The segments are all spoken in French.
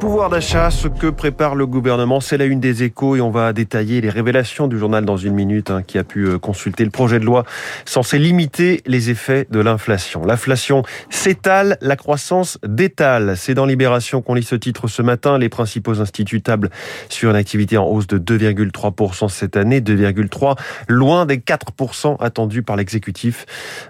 Pouvoir d'achat, ce que prépare le gouvernement, c'est la une des échos et on va détailler les révélations du journal dans une minute hein, qui a pu euh, consulter le projet de loi censé limiter les effets de l'inflation. L'inflation s'étale, la croissance détale. C'est dans Libération qu'on lit ce titre ce matin. Les principaux institutables sur une activité en hausse de 2,3% cette année, 2,3 loin des 4% attendus par l'exécutif.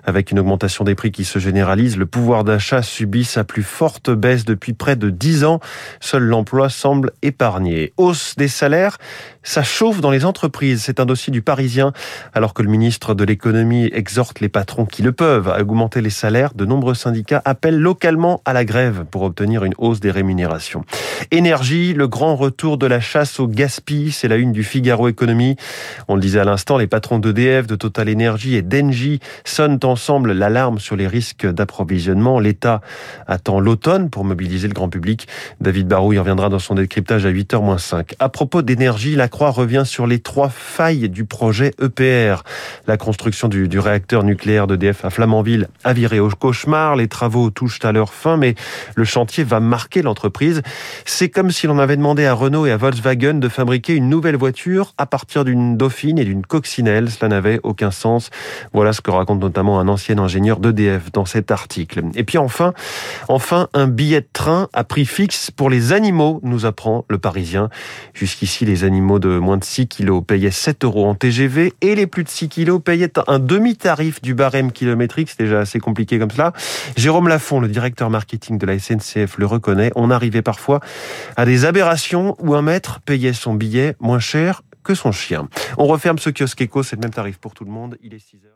Avec une augmentation des prix qui se généralise, le pouvoir d'achat subit sa plus forte baisse depuis près de 10 ans. Seul l'emploi semble épargné. Hausse des salaires, ça chauffe dans les entreprises. C'est un dossier du Parisien. Alors que le ministre de l'économie exhorte les patrons qui le peuvent à augmenter les salaires, de nombreux syndicats appellent localement à la grève pour obtenir une hausse des rémunérations. Énergie, le grand retour de la chasse au gaspillage, c'est la une du Figaro Économie. On le disait à l'instant, les patrons d'EDF, de Total Energy et d'Engie sonnent ensemble l'alarme sur les risques d'approvisionnement. L'État attend l'automne pour mobiliser le grand public. David Barou y reviendra dans son décryptage à 8h 5. À propos d'énergie, la Revient sur les trois failles du projet EPR. La construction du, du réacteur nucléaire d'EDF à Flamanville a viré au cauchemar. Les travaux touchent à leur fin, mais le chantier va marquer l'entreprise. C'est comme si l'on avait demandé à Renault et à Volkswagen de fabriquer une nouvelle voiture à partir d'une Dauphine et d'une coccinelle. Cela n'avait aucun sens. Voilà ce que raconte notamment un ancien ingénieur d'EDF dans cet article. Et puis enfin, enfin, un billet de train à prix fixe pour les animaux, nous apprend le Parisien. Jusqu'ici, les animaux de moins de 6 kilos payaient 7 euros en TGV et les plus de 6 kilos payaient un demi-tarif du barème kilométrique. C'est déjà assez compliqué comme cela. Jérôme Lafont, le directeur marketing de la SNCF, le reconnaît. On arrivait parfois à des aberrations où un maître payait son billet moins cher que son chien. On referme ce kiosque éco, c'est le même tarif pour tout le monde. Il est 6 heures.